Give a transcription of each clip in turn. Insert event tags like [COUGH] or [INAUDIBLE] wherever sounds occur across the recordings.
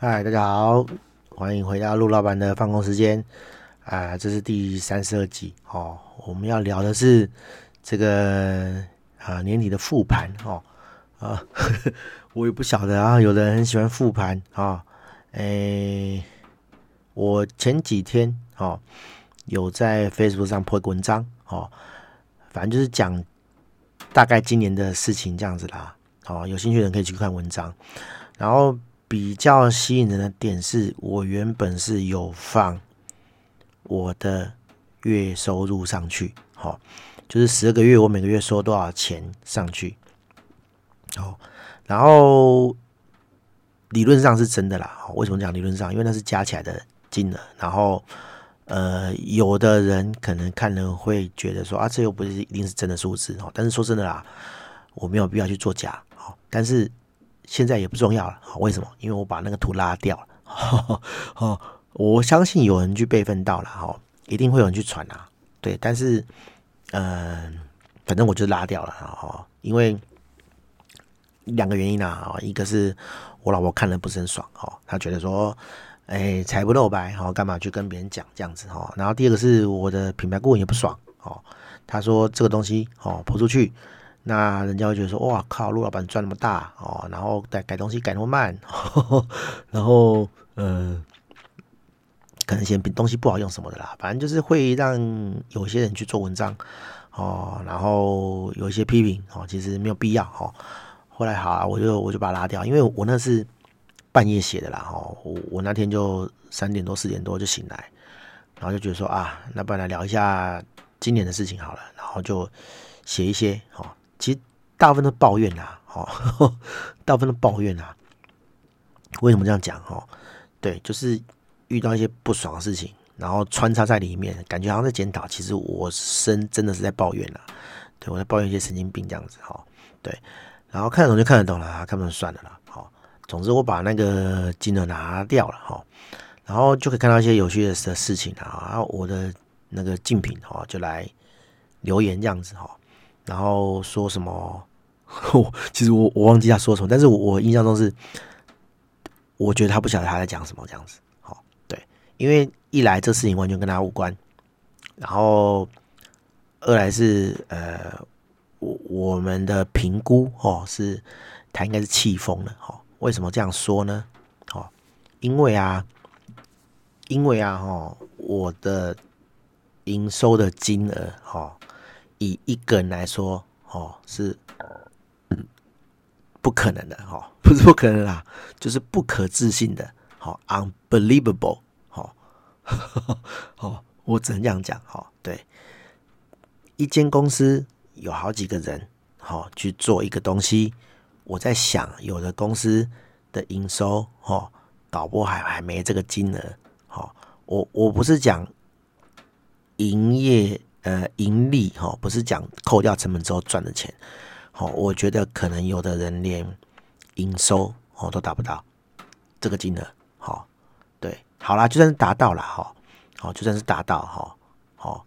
嗨，大家好，欢迎回到陆老板的放空时间啊！这是第三十二集哦。我们要聊的是这个啊年底的复盘哦啊，呵 [LAUGHS] 呵我也不晓得啊，有的人很喜欢复盘啊。诶，我前几天哦有在 Facebook 上 po 一个文章哦，反正就是讲大概今年的事情这样子啦。哦，有兴趣的人可以去看文章，然后。比较吸引人的点是，我原本是有放我的月收入上去，好，就是十二个月我每个月收多少钱上去，好，然后理论上是真的啦。为什么讲理论上？因为那是加起来的金额。然后，呃，有的人可能看了会觉得说啊，这又不是一定是真的数字哦。但是说真的啦，我没有必要去做假，好，但是。现在也不重要了，为什么？因为我把那个图拉掉了。[LAUGHS] 哦，我相信有人去备份到了，哈，一定会有人去传啊。对，但是，嗯、反正我就拉掉了，哈，因为两个原因啊，一个是我老婆看了不是很爽，哈，她觉得说，哎，财不露白，哈，干嘛去跟别人讲这样子，哈。然后第二个是我的品牌顾问也不爽，哦，他说这个东西，哦，泼出去。那人家会觉得说，哇靠，陆老板赚那么大哦，然后改改东西改那么慢，[LAUGHS] 然后嗯、可能嫌东西不好用什么的啦，反正就是会让有些人去做文章哦，然后有一些批评哦，其实没有必要哦。后来好啊，我就我就把它拉掉，因为我那是半夜写的啦，哦，我我那天就三点多四点多就醒来，然后就觉得说啊，那不然来聊一下今年的事情好了，然后就写一些哦。其实大部分都抱怨啦，[LAUGHS] 哦，大部分都抱怨啦。为什么这样讲？哦，对，就是遇到一些不爽的事情，然后穿插在里面，感觉好像在检讨。其实我真真的是在抱怨啦，对，我在抱怨一些神经病这样子，哈，对。然后看得懂就看得懂了，看不懂算了啦，好。总之我把那个金额拿掉了，哈，然后就可以看到一些有趣的事情啊。然后我的那个竞品，哈，就来留言这样子，哈。然后说什么？[LAUGHS] 其实我我忘记他说什么，但是我我印象中是，我觉得他不晓得他在讲什么这样子。好，对，因为一来这事情完全跟他无关，然后二来是呃，我我们的评估哦是他应该是气疯了。哈，为什么这样说呢？哦，因为啊，因为啊，哈，我的营收的金额，哈。以一个人来说，哦，是不可能的，哦，不是不可能啦，就是不可置信的，好，unbelievable，好，[LAUGHS] 哦，我只能这样讲，哈，对，一间公司有好几个人，好去做一个东西，我在想，有的公司的营收，哦，搞不好还还没这个金额，好，我我不是讲营业。呃，盈利哈，不是讲扣掉成本之后赚的钱，好，我觉得可能有的人连营收哦都达不到这个金额，好，对，好啦，就算是达到了哈，好，就算是达到哈，好，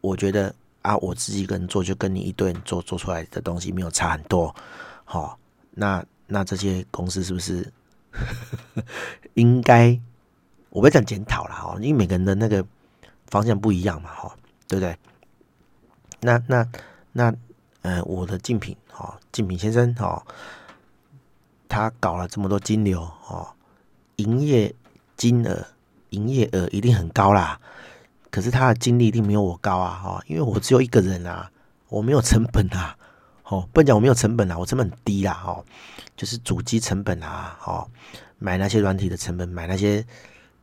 我觉得啊，我自己一个人做就跟你一堆人做做出来的东西没有差很多，好，那那这些公司是不是 [LAUGHS] 应该我不要讲检讨了哈，因为每个人的那个方向不一样嘛，哈，对不对？那那那，呃，我的竞品哦，竞品先生哦，他搞了这么多金流哦，营业金额、营业额一定很高啦。可是他的精力一定没有我高啊，哈，因为我只有一个人啊，我没有成本啊，哦，不能讲我没有成本啊，我成本很低啦，哦，就是主机成本啊，哦，买那些软体的成本，买那些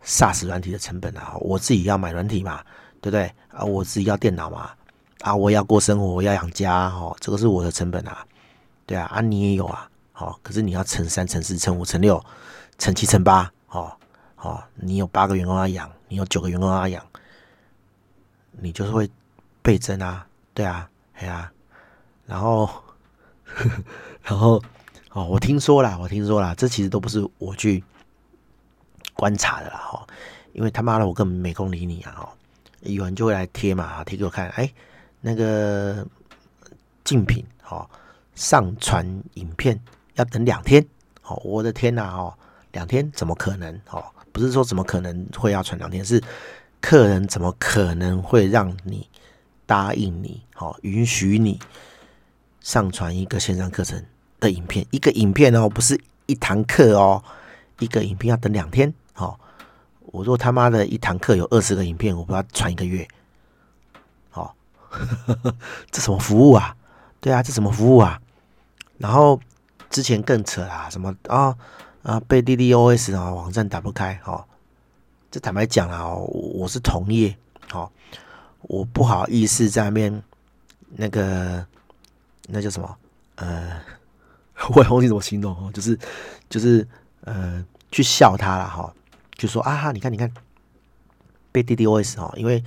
SaaS 软体的成本啊，我自己要买软体嘛，对不对？啊，我自己要电脑嘛。啊，我要过生活，我要养家，哦，这个是我的成本啊，对啊，啊，你也有啊，好，可是你要乘三、乘四、乘五、乘六、乘七、乘八，哦，哦，你有八个员工要养，你有九个员工要养，你就是会倍增啊，对啊，哎呀，然后，[LAUGHS] 然后，哦，我听说啦，我听说啦，这其实都不是我去观察的啦，哈，因为他妈的我根本没空理你啊，哦，有人就会来贴嘛，贴给我看，哎。那个竞品哦，上传影片要等两天哦，我的天呐哦，两天怎么可能？哦，不是说怎么可能会要传两天，是客人怎么可能会让你答应你？哦，允许你上传一个线上课程的影片，一个影片哦，不是一堂课哦，一个影片要等两天。哦，我说他妈的一堂课有二十个影片，我不要传一个月。[LAUGHS] 这什么服务啊？对啊，这什么服务啊？然后之前更扯啦，什么啊啊被 DDoS 啊网站打不开，哦，这坦白讲啦，我是同业，哦，我不好意思在那边那个那叫什么呃，[LAUGHS] 我也忘记怎么形容哦，就是就是呃去笑他了哈，就说啊哈，你看你看被 DDoS 哦，因为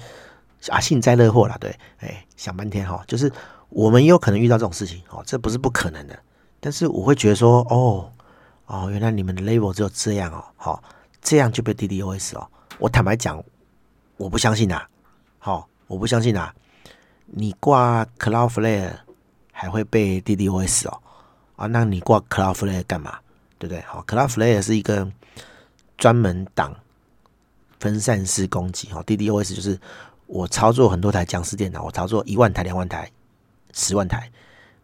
啊幸灾乐祸了，对，哎想半天哈，就是。我们也有可能遇到这种事情哦，这不是不可能的。但是我会觉得说，哦哦，原来你们的 level 只有这样哦，好，这样就被 DDoS 哦。我坦白讲，我不相信呐，好，我不相信呐。你挂 Cloudflare 还会被 DDoS 哦？啊，那你挂 Cloudflare 干嘛？对不对？好，Cloudflare 是一个专门挡分散式攻击哦。DDoS 就是我操作很多台僵尸电脑，我操作一万台、两万台。十万台，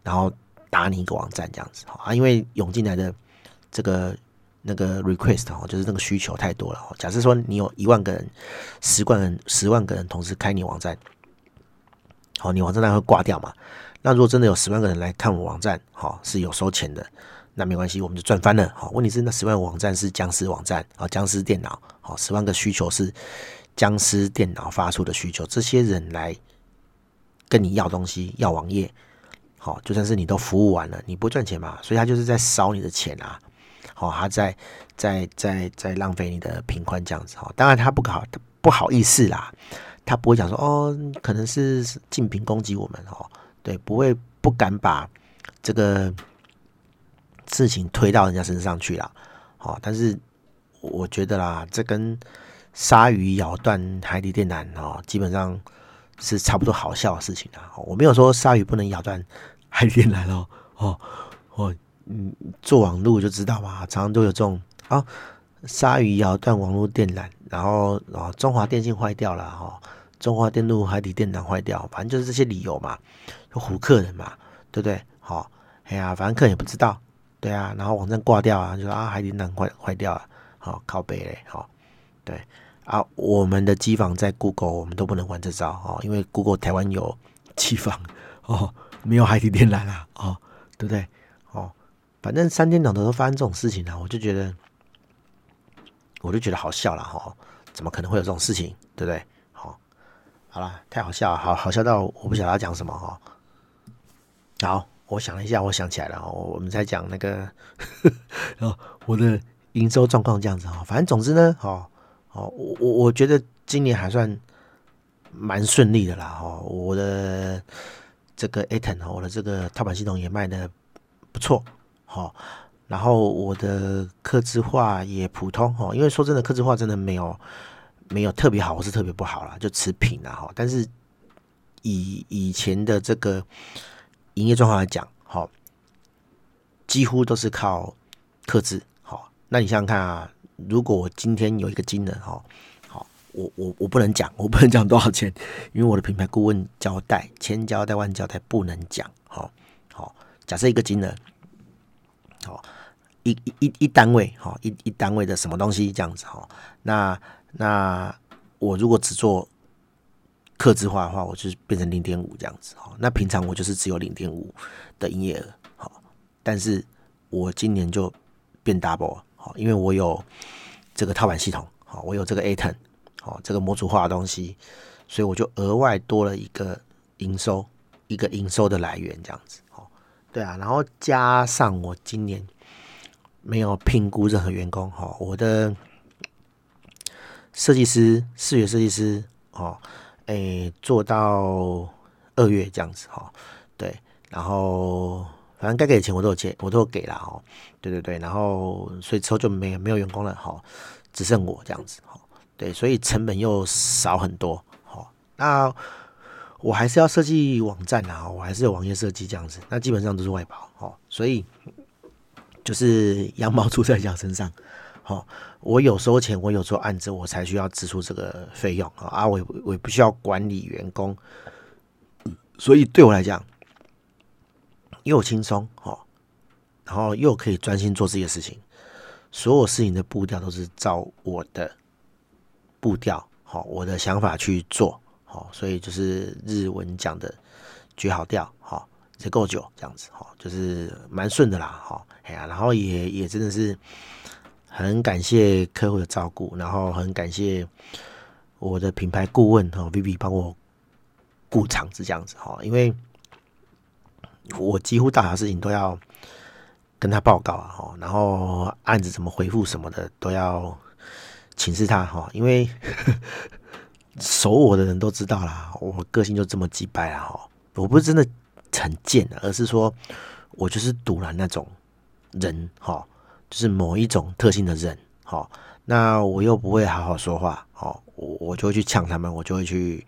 然后打你一个网站这样子啊，因为涌进来的这个那个 request 哦，就是那个需求太多了。假设说你有一万个人、十万人、十万个人同时开你网站，好，你网站那会挂掉嘛？那如果真的有十万个人来看我网站，好，是有收钱的，那没关系，我们就赚翻了。好，问题是那十万个网站是僵尸网站啊，僵尸电脑，好，十万个需求是僵尸电脑发出的需求，这些人来。跟你要东西，要网页，好，就算是你都服务完了，你不赚钱嘛，所以他就是在烧你的钱啊，好，他在在在在浪费你的频宽这样子，哈，当然他不好，不好意思啦，他不会讲说哦，可能是竞品攻击我们哦，对，不会不敢把这个事情推到人家身上去啦，好，但是我觉得啦，这跟鲨鱼咬断海底电缆哦，基本上。是差不多好笑的事情啊！我没有说鲨鱼不能咬断海底电缆哦哦哦，嗯，做网络就知道嘛，常常都有这种啊，鲨鱼咬断网络电缆，然后啊，中华电信坏掉了哈，中华电路海底电缆坏掉，反正就是这些理由嘛，就唬客人嘛，对不对？好，哎呀，反正客人也不知道，对啊，然后网站挂掉啊，就说啊，海底电缆坏坏掉了，好靠北嘞，好，对。啊，我们的机房在 Google，我们都不能玩这招哦，因为 Google 台湾有机房哦，没有海底电缆啦，哦，对不对？哦，反正三天两头都发生这种事情呢，我就觉得，我就觉得好笑了哈，怎么可能会有这种事情，对不对？好，好了，太好笑了，好好笑到我不晓得要讲什么哈。好，我想了一下，我想起来了，我们在讲那个，[LAUGHS] 哦，我的营收状况这样子哈，反正总之呢，哦。哦，我我我觉得今年还算蛮顺利的啦，哈，我的这个 ATON 哦我的这个套板系统也卖的不错，哈，然后我的客制化也普通，哈，因为说真的，客制化真的没有没有特别好，或是特别不好啦，就持平啦，哈，但是以以前的这个营业状况来讲，哈，几乎都是靠客制，好，那你想想看啊。如果我今天有一个金额哈，好，我我我不能讲，[LAUGHS] 我不能讲多少钱，因为我的品牌顾问交代，千交代万交代不能讲，好，好，假设一个金额，好，一一一一单位，好，一一单位的什么东西这样子哈，那那我如果只做客制化的话，我就变成零点五这样子，好，那平常我就是只有零点五的营业额，好，但是我今年就变 double。好，因为我有这个套版系统，好，我有这个 ATON，好，这个模组化的东西，所以我就额外多了一个营收，一个营收的来源，这样子，好，对啊，然后加上我今年没有评估任何员工，哈，我的设计师视觉设计师，哦，诶，做到二月这样子，哈，对，然后。反正该给的钱我都有借，我都有给了哦。对对对，然后所以之后就没没有员工了哈，只剩我这样子哈。对，所以成本又少很多。哈，那我还是要设计网站啊，我还是有网页设计这样子。那基本上都是外包。哈，所以就是羊毛出在羊身上。哈，我有收钱，我有做案子，我才需要支出这个费用啊，我我也不需要管理员工，所以对我来讲又轻松哈，然后又可以专心做自己的事情，所有事情的步调都是照我的步调，好，我的想法去做，好，所以就是日文讲的觉好调，好。才够久，这样子哈，就是蛮顺的啦，哈，哎呀，然后也也真的是很感谢客户的照顾，然后很感谢我的品牌顾问哈，Vivi 帮我顾场子这样子哈，因为我几乎大小事情都要跟他报告啊，哈，然后案子怎么回复什么的都要请示他哈，因为 [LAUGHS] 熟我的人都知道啦，我个性就这么机掰啊，哈，我不是真的。很贱，而是说我就是赌烂那种人哈，就是某一种特性的人哈。那我又不会好好说话，哦，我我就会去呛他们，我就会去，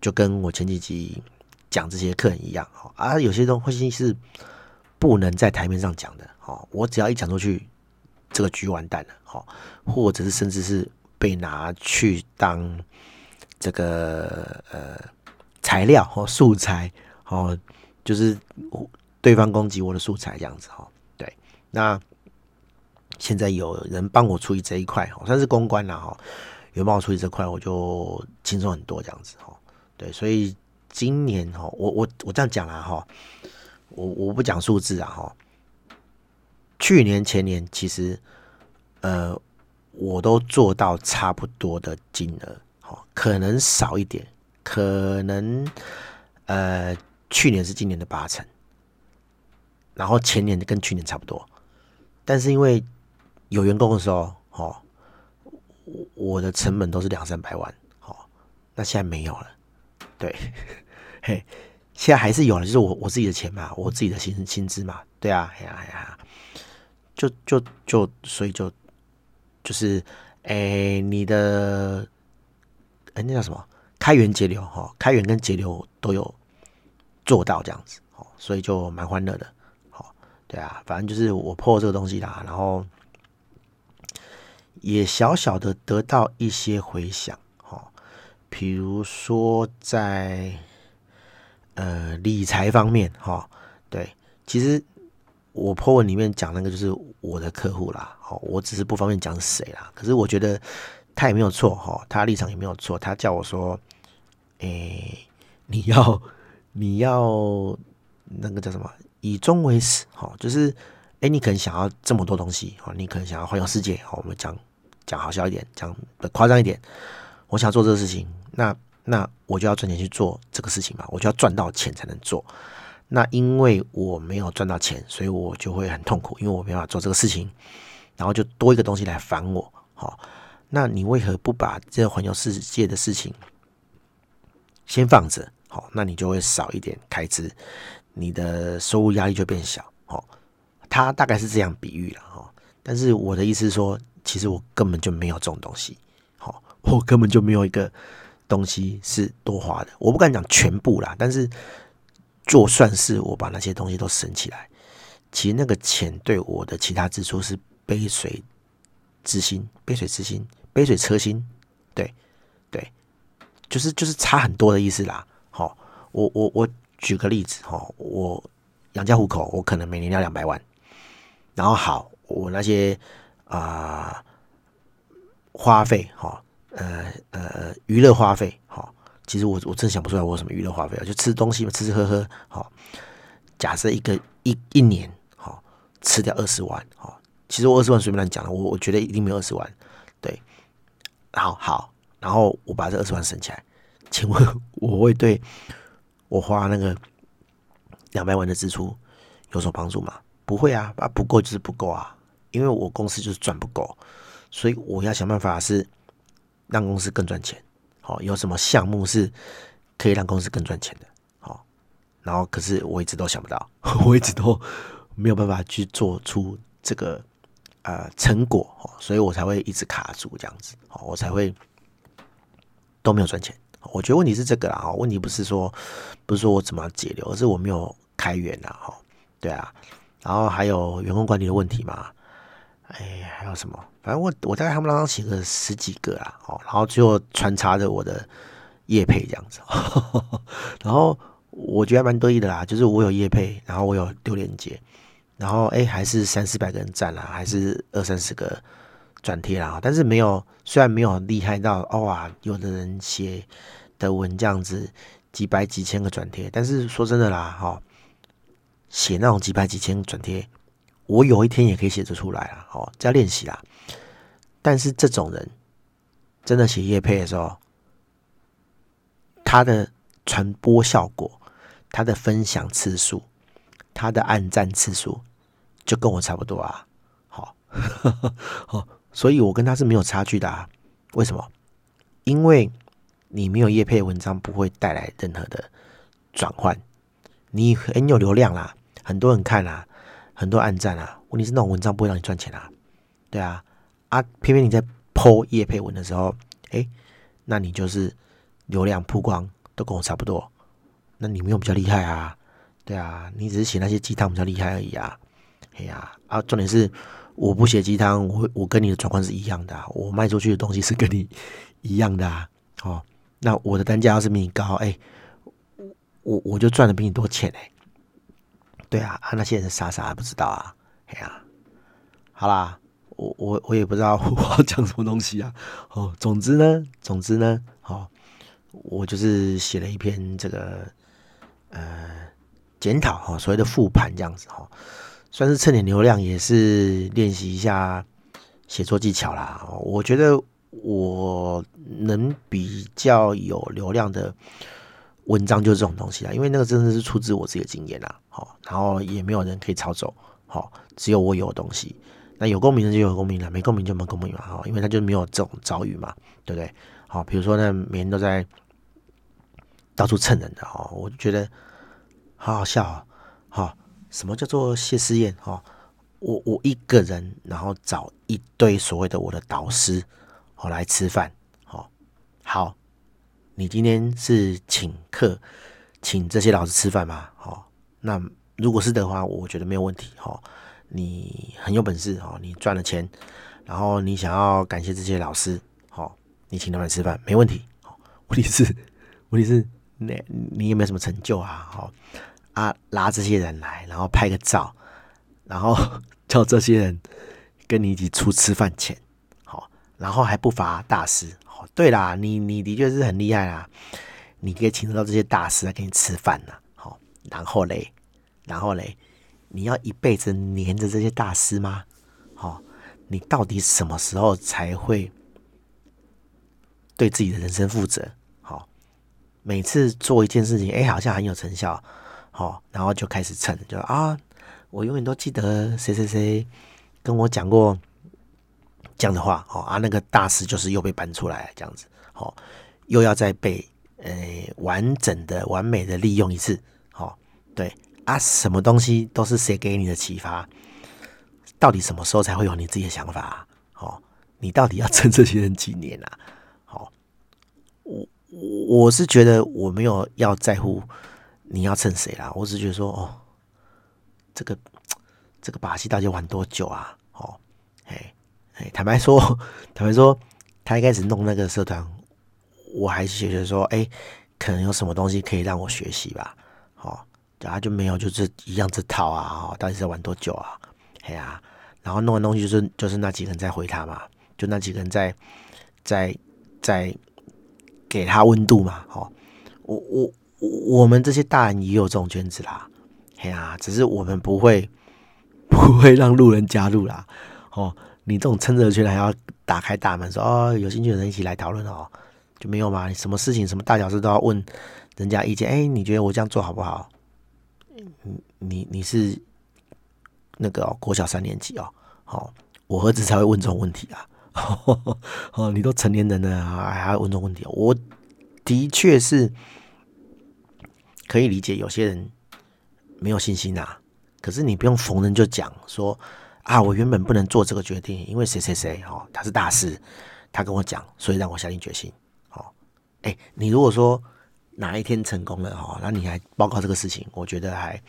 就跟我前几集讲这些客人一样哈。啊，有些东西是不能在台面上讲的，哦。我只要一讲出去，这个局完蛋了，哦。或者是甚至是被拿去当这个呃材料或素材，哦。就是对方攻击我的素材这样子哈，对，那现在有人帮我处理这一块，算是公关了哈，有帮我处理这块，我就轻松很多这样子哈，对，所以今年哈，我我我这样讲啦哈，我我不讲数字啊哈，去年前年其实呃我都做到差不多的金额，好，可能少一点，可能呃。去年是今年的八成，然后前年跟去年差不多，但是因为有员工的时候，哦，我的成本都是两三百万，哦，那现在没有了，对，嘿，现在还是有了，就是我我自己的钱嘛，我自己的薪薪资嘛，对啊，哎呀哎呀，就就就所以就就是，哎，你的，哎，那叫什么？开源节流哈，开源跟节流都有。做到这样子，哦，所以就蛮欢乐的，好，对啊，反正就是我破这个东西啦，然后也小小的得到一些回响，比如说在呃理财方面，哈，对，其实我 po 文里面讲那个就是我的客户啦，哦，我只是不方便讲谁啦，可是我觉得他也没有错，哈，他立场也没有错，他叫我说，诶，你要。你要那个叫什么？以终为始，哈，就是，哎，你可能想要这么多东西，哦，你可能想要环游世界，哦，我们讲讲好笑一点，讲夸张一点，我想做这个事情，那那我就要赚钱去做这个事情嘛，我就要赚到钱才能做。那因为我没有赚到钱，所以我就会很痛苦，因为我没办法做这个事情，然后就多一个东西来烦我，哈。那你为何不把这个环游世界的事情先放着？好，那你就会少一点开支，你的收入压力就变小。好，他大概是这样比喻了哈。但是我的意思是说，其实我根本就没有这种东西。好，我根本就没有一个东西是多花的。我不敢讲全部啦，但是就算是我把那些东西都省起来，其实那个钱对我的其他支出是杯水之薪，杯水之薪，杯水车薪。对，对，就是就是差很多的意思啦。好，我我我举个例子哈，我养家糊口，我可能每年要两百万，然后好，我那些啊、花费哈，呃呃娱乐花费哈，其实我我真想不出来我有什么娱乐花费啊，就吃东西嘛，吃吃喝喝好。假设一个一一年好吃掉二十万好，其实我二十万随便乱讲了，我我觉得一定没有二十万，对，好好，然后我把这二十万省起来。请问我会对我花那个两百万的支出有所帮助吗？不会啊，啊不够就是不够啊，因为我公司就是赚不够，所以我要想办法是让公司更赚钱。好，有什么项目是可以让公司更赚钱的？好，然后可是我一直都想不到，[LAUGHS] 我一直都没有办法去做出这个呃成果，所以我才会一直卡住这样子，好，我才会都没有赚钱。我觉得问题是这个啦，哈，问题不是说不是说我怎么节流，而是我没有开源啦，哈，对啊，然后还有员工管理的问题嘛，哎，还有什么？反正我我大概他们当中写个十几个啦，哦，然后就穿插着我的业配这样子，[LAUGHS] 然后我觉得蛮得意的啦，就是我有业配，然后我有丢链接，然后哎，还是三四百个人赞啦，还是二三十个转贴啦，但是没有，虽然没有厉害到哦哇，有的人写的文这样子几百几千个转贴，但是说真的啦，哈，写那种几百几千转贴。我有一天也可以写得出来啊，哦，这要练习啦。但是这种人真的写业配的时候，他的传播效果、他的分享次数、他的按赞次数，就跟我差不多啊。好，[LAUGHS] 哦，所以我跟他是没有差距的啊。为什么？因为你没有业配文章，不会带来任何的转换。你很有流量啦，很多人看啦。很多暗赞啊，问题是那种文章不会让你赚钱啊，对啊，啊，偏偏你在 po 业配文的时候，哎，那你就是流量曝光都跟我差不多，那你没有比较厉害啊，对啊，你只是写那些鸡汤比较厉害而已啊，哎呀，啊，重点是我不写鸡汤，我我跟你的转换是一样的，我卖出去的东西是跟你一样的啊，哦，那我的单价要是比你高，哎，我我就赚的比你多钱哎。对啊，啊那些人傻傻不知道啊，哎呀、啊，好啦，我我我也不知道 [LAUGHS] 我要讲什么东西啊。哦，总之呢，总之呢，哦，我就是写了一篇这个呃检讨哈，所谓的复盘这样子哈，算是蹭点流量，也是练习一下写作技巧啦。我觉得我能比较有流量的。文章就是这种东西啊，因为那个真的是出自我自己的经验啦，好，然后也没有人可以抄走，好，只有我有的东西，那有共鸣的就有共鸣了，没共鸣就没共鸣嘛，哈，因为他就没有这种遭遇嘛，对不对？好，比如说呢每天都在到处蹭人的哦，我就觉得好好笑啊，好，什么叫做谢师宴？哈，我我一个人，然后找一堆所谓的我的导师，好来吃饭，好，好。你今天是请客，请这些老师吃饭吗？好，那如果是的话，我觉得没有问题。哈，你很有本事，哦，你赚了钱，然后你想要感谢这些老师，好，你请他们吃饭没问题。好，问题是，问题是，你你有没有什么成就啊？好啊，拉这些人来，然后拍个照，然后 [LAUGHS] 叫这些人跟你一起出吃饭钱，好，然后还不乏大师。对啦，你你的确是很厉害啦，你可以请得到这些大师来给你吃饭呢。好，然后嘞，然后嘞，你要一辈子黏着这些大师吗？好，你到底什么时候才会对自己的人生负责？好，每次做一件事情，哎，好像很有成效，好，然后就开始蹭，就啊，我永远都记得谁谁谁跟我讲过。这样的话，哦啊，那个大师就是又被搬出来这样子，哦，又要再被呃完整的、完美的利用一次，哦，对啊，什么东西都是谁给你的启发？到底什么时候才会有你自己的想法啊？哦，你到底要趁这些人几年啊？好，我我是觉得我没有要在乎你要蹭谁啦，我只是觉得说，哦，这个这个把戏到底玩多久啊？哦，嘿。坦白说，坦白说，他一开始弄那个社团，我还是觉得说，哎，可能有什么东西可以让我学习吧。哦，然后就没有，就是一样这套啊。哦到底是在玩多久啊？哎呀，然后弄完东西就是就是那几个人在回他嘛，就那几个人在在在给他温度嘛。哦，我我我们这些大人也有这种圈子啦。哎呀，只是我们不会不会让路人加入啦。哦。你这种蹭热圈还要打开大门说哦，有兴趣的人一起来讨论哦，就没有吗？什么事情什么大小事都要问人家意见？哎，你觉得我这样做好不好？你你你是那个、哦、国小三年级哦，好、哦，我儿子才会问这种问题啊。[LAUGHS] 哦，你都成年人了还还问这种问题？我的确是可以理解有些人没有信心、啊，可是你不用逢人就讲说。啊，我原本不能做这个决定，因为谁谁谁哦，他是大师，他跟我讲，所以让我下定决心。哦，哎，你如果说哪一天成功了哈，那你还报告这个事情，我觉得还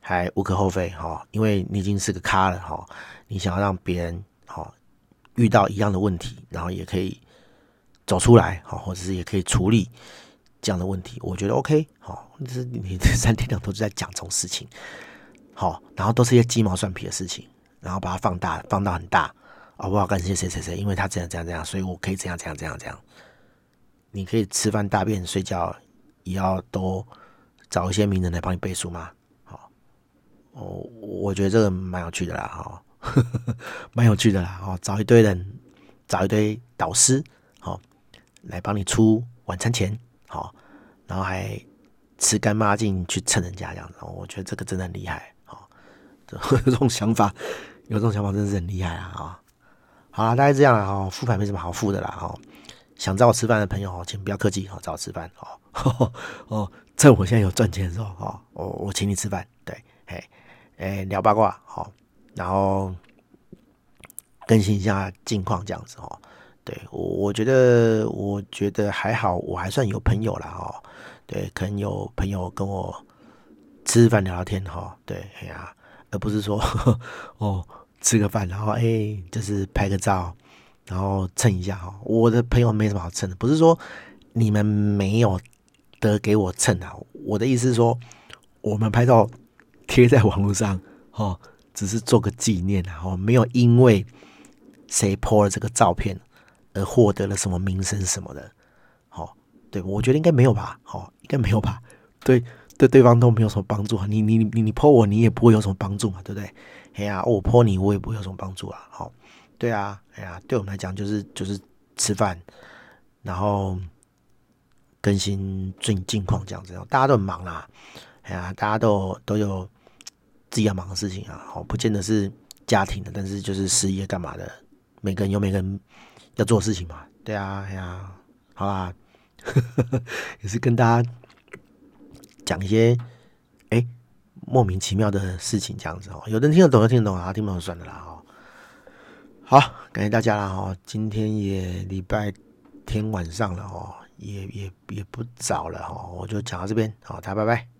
还无可厚非哈，因为你已经是个咖了哈，你想要让别人哈遇到一样的问题，然后也可以走出来哈，或者是也可以处理这样的问题，我觉得 OK 好，就是你这三天两头就在讲这种事情，好，然后都是一些鸡毛蒜皮的事情，然后把它放大放到很大啊，我要感谢谁谁谁，因为他这样这样这样，所以我可以这样这样这样这样，你可以吃饭大便睡觉也要都找一些名人来帮你背书吗？好哦，我觉得这个蛮有趣的啦，哈，[LAUGHS] 蛮有趣的啦，哦，找一堆人，找一堆导师，好，来帮你出晚餐钱，好，然后还吃干抹净去蹭人家这样子，我觉得这个真的很厉害，有这种想法，有这种想法真的是很厉害啊，啊，好了，大概这样了哈，复盘没什么好复的啦，哈，想找我吃饭的朋友，请不要客气，好，找我吃饭，哦，[LAUGHS] 哦，趁我现在有赚钱的时候，哦，我我请你吃饭，对，嘿。哎、聊八卦好，然后更新一下近况这样子哦。对我，我觉得我觉得还好，我还算有朋友啦哦。对，可能有朋友跟我吃饭聊聊天哈。对，哎呀，而不是说 [LAUGHS] 哦吃个饭，然后哎、就是拍个照，然后蹭一下哈。我的朋友没什么好蹭的，不是说你们没有得给我蹭啊。我的意思是说，我们拍照。贴在网络上，哦，只是做个纪念啊，哦，没有因为谁 po 了这个照片而获得了什么名声什么的，好，对，我觉得应该没有吧，好，应该没有吧，对，对，对方都没有什么帮助啊，你你你你泼我，你也不会有什么帮助嘛，对不对？哎呀，我泼你，我也不会有什么帮助啊，好，对啊，哎呀，对我们来讲就是就是吃饭，然后更新最近近况这样子，大家都很忙啦，哎呀，大家都都有。自己要忙的事情啊，好，不见得是家庭的，但是就是事业干嘛的，每个人有每个人要做事情嘛，对啊，哎呀、好啦，[LAUGHS] 也是跟大家讲一些哎、莫名其妙的事情这样子哦，有的人听得懂就听得懂啊，听不懂算了啦哦。好，感谢大家啦哦，今天也礼拜天晚上了哦，也也也不早了哦，我就讲到这边，好，大家拜拜。